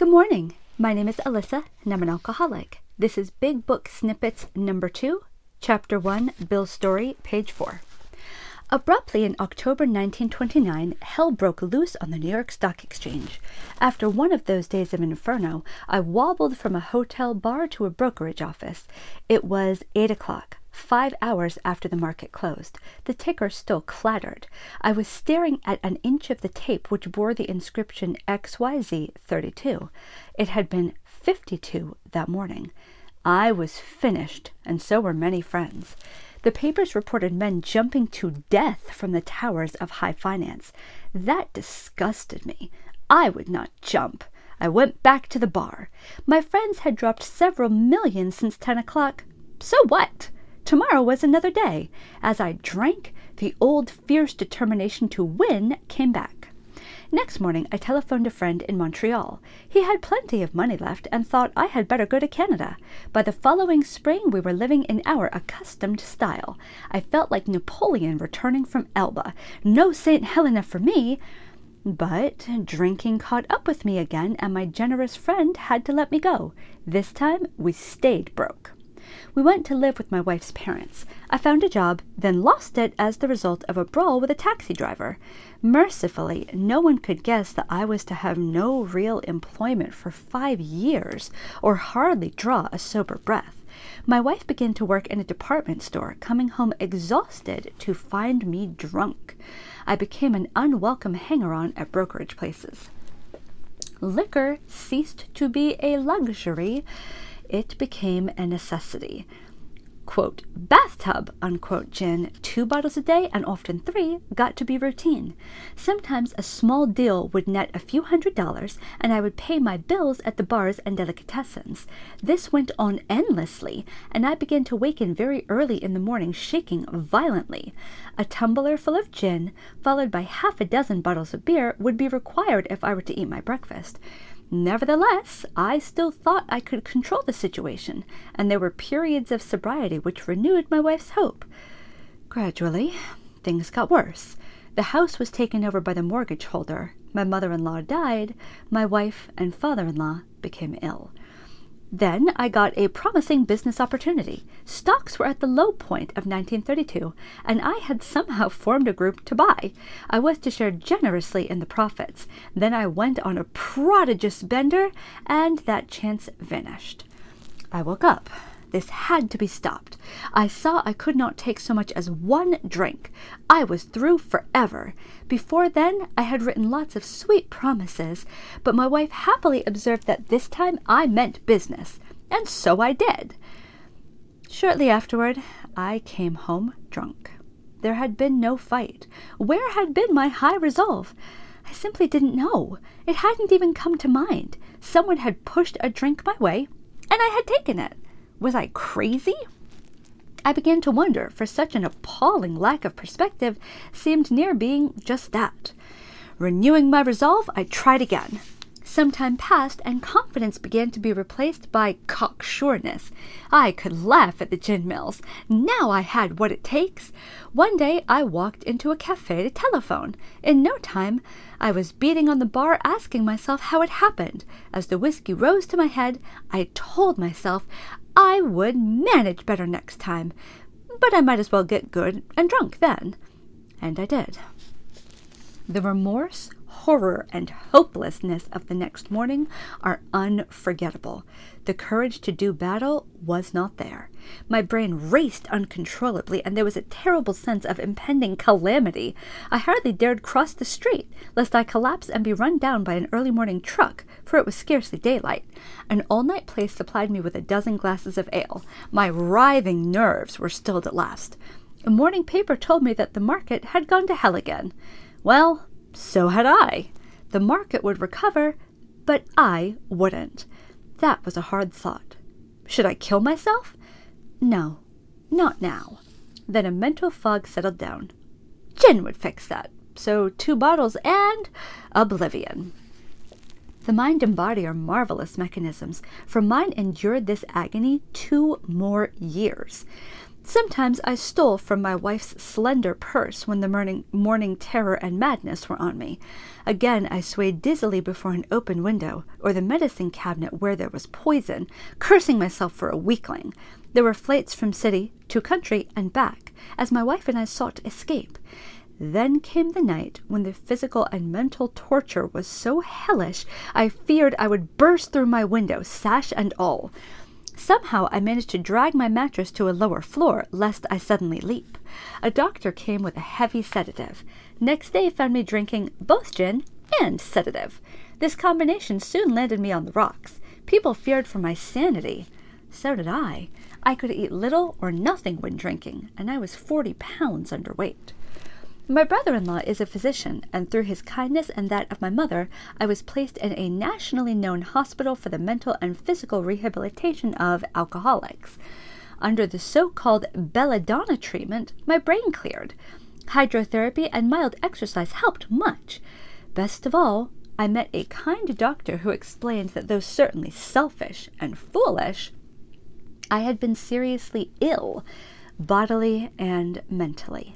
Good morning. My name is Alyssa, and I'm an alcoholic. This is Big Book Snippets number two, chapter one, Bill's story, page four. Abruptly in October 1929, hell broke loose on the New York Stock Exchange. After one of those days of inferno, I wobbled from a hotel bar to a brokerage office. It was eight o'clock five hours after the market closed. The ticker still clattered. I was staring at an inch of the tape which bore the inscription XYZ32. It had been 52 that morning. I was finished, and so were many friends. The papers reported men jumping to death from the towers of high finance. That disgusted me. I would not jump. I went back to the bar. My friends had dropped several millions since ten o'clock. So what? Tomorrow was another day. As I drank, the old fierce determination to win came back. Next morning I telephoned a friend in Montreal. He had plenty of money left and thought I had better go to Canada. By the following spring we were living in our accustomed style. I felt like Napoleon returning from Elba. No St. Helena for me! But drinking caught up with me again, and my generous friend had to let me go. This time we stayed broke. We went to live with my wife's parents. I found a job, then lost it as the result of a brawl with a taxi driver. Mercifully, no one could guess that I was to have no real employment for five years, or hardly draw a sober breath. My wife began to work in a department store, coming home exhausted to find me drunk. I became an unwelcome hanger on at brokerage places. Liquor ceased to be a luxury it became a necessity. Quote, bathtub, unquote, gin, two bottles a day and often three, got to be routine. Sometimes a small deal would net a few hundred dollars, and I would pay my bills at the bars and delicatessens. This went on endlessly, and I began to waken very early in the morning shaking violently. A tumbler full of gin, followed by half a dozen bottles of beer, would be required if I were to eat my breakfast. Nevertheless, I still thought I could control the situation, and there were periods of sobriety which renewed my wife's hope. Gradually, things got worse. The house was taken over by the mortgage holder. My mother in law died. My wife and father in law became ill. Then I got a promising business opportunity. Stocks were at the low point of 1932, and I had somehow formed a group to buy. I was to share generously in the profits. Then I went on a prodigious bender, and that chance vanished. I woke up. This had to be stopped. I saw I could not take so much as one drink. I was through forever. Before then, I had written lots of sweet promises, but my wife happily observed that this time I meant business, and so I did. Shortly afterward, I came home drunk. There had been no fight. Where had been my high resolve? I simply didn't know. It hadn't even come to mind. Someone had pushed a drink my way, and I had taken it. Was I crazy? I began to wonder, for such an appalling lack of perspective seemed near being just that. Renewing my resolve, I tried again. Some time passed, and confidence began to be replaced by cocksureness. I could laugh at the gin mills. Now I had what it takes. One day I walked into a cafe to telephone. In no time, I was beating on the bar asking myself how it happened. As the whiskey rose to my head, I told myself I would manage better next time, but I might as well get good and drunk then. And I did. The remorse, horror, and hopelessness of the next morning are unforgettable. The courage to do battle was not there. My brain raced uncontrollably, and there was a terrible sense of impending calamity. I hardly dared cross the street, lest I collapse and be run down by an early morning truck, for it was scarcely daylight. An all night place supplied me with a dozen glasses of ale. My writhing nerves were stilled at last. A morning paper told me that the market had gone to hell again. Well, so had I. The market would recover, but I wouldn't. That was a hard thought. Should I kill myself? No, not now. Then a mental fog settled down. Gin would fix that. So two bottles and oblivion. The mind and body are marvelous mechanisms, for mine endured this agony two more years. Sometimes I stole from my wife's slender purse when the morning, morning terror and madness were on me. Again I swayed dizzily before an open window, or the medicine cabinet where there was poison, cursing myself for a weakling. There were flights from city to country and back, as my wife and I sought escape. Then came the night when the physical and mental torture was so hellish I feared I would burst through my window, sash and all. Somehow I managed to drag my mattress to a lower floor, lest I suddenly leap. A doctor came with a heavy sedative. Next day found me drinking both gin and sedative. This combination soon landed me on the rocks. People feared for my sanity. So did I. I could eat little or nothing when drinking, and I was forty pounds underweight. My brother in law is a physician, and through his kindness and that of my mother, I was placed in a nationally known hospital for the mental and physical rehabilitation of alcoholics. Under the so called belladonna treatment, my brain cleared. Hydrotherapy and mild exercise helped much. Best of all, I met a kind doctor who explained that though certainly selfish and foolish, I had been seriously ill, bodily and mentally.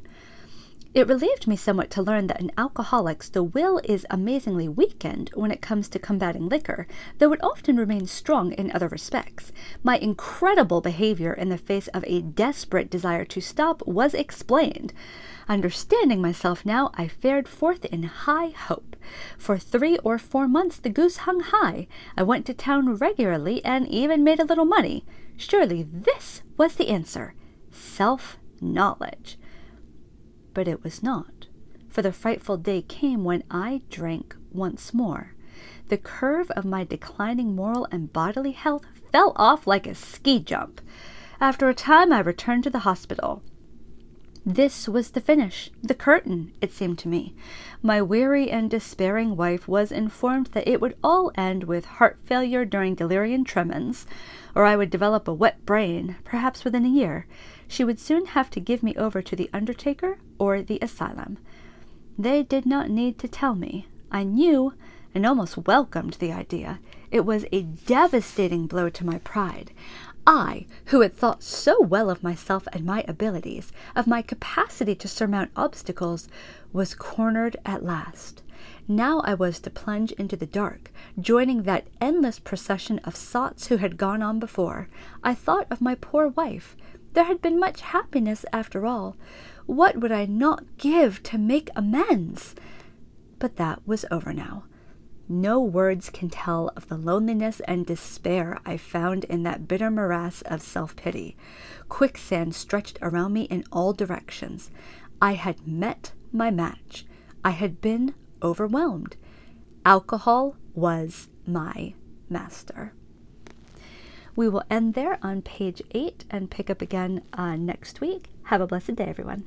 It relieved me somewhat to learn that in alcoholics the will is amazingly weakened when it comes to combating liquor, though it often remains strong in other respects. My incredible behavior in the face of a desperate desire to stop was explained. Understanding myself now, I fared forth in high hope. For three or four months the goose hung high. I went to town regularly and even made a little money. Surely this was the answer self knowledge but it was not, for the frightful day came when I drank once more. The curve of my declining moral and bodily health fell off like a ski jump. After a time, I returned to the hospital. This was the finish, the curtain, it seemed to me. My weary and despairing wife was informed that it would all end with heart failure during delirium tremens, or I would develop a wet brain, perhaps within a year. She would soon have to give me over to the undertaker or the asylum. They did not need to tell me. I knew and almost welcomed the idea. It was a devastating blow to my pride. I, who had thought so well of myself and my abilities, of my capacity to surmount obstacles, was cornered at last. Now I was to plunge into the dark, joining that endless procession of sots who had gone on before. I thought of my poor wife. There had been much happiness after all. What would I not give to make amends? But that was over now. No words can tell of the loneliness and despair I found in that bitter morass of self pity. Quicksand stretched around me in all directions. I had met my match. I had been overwhelmed. Alcohol was my master. We will end there on page eight and pick up again uh, next week. Have a blessed day, everyone.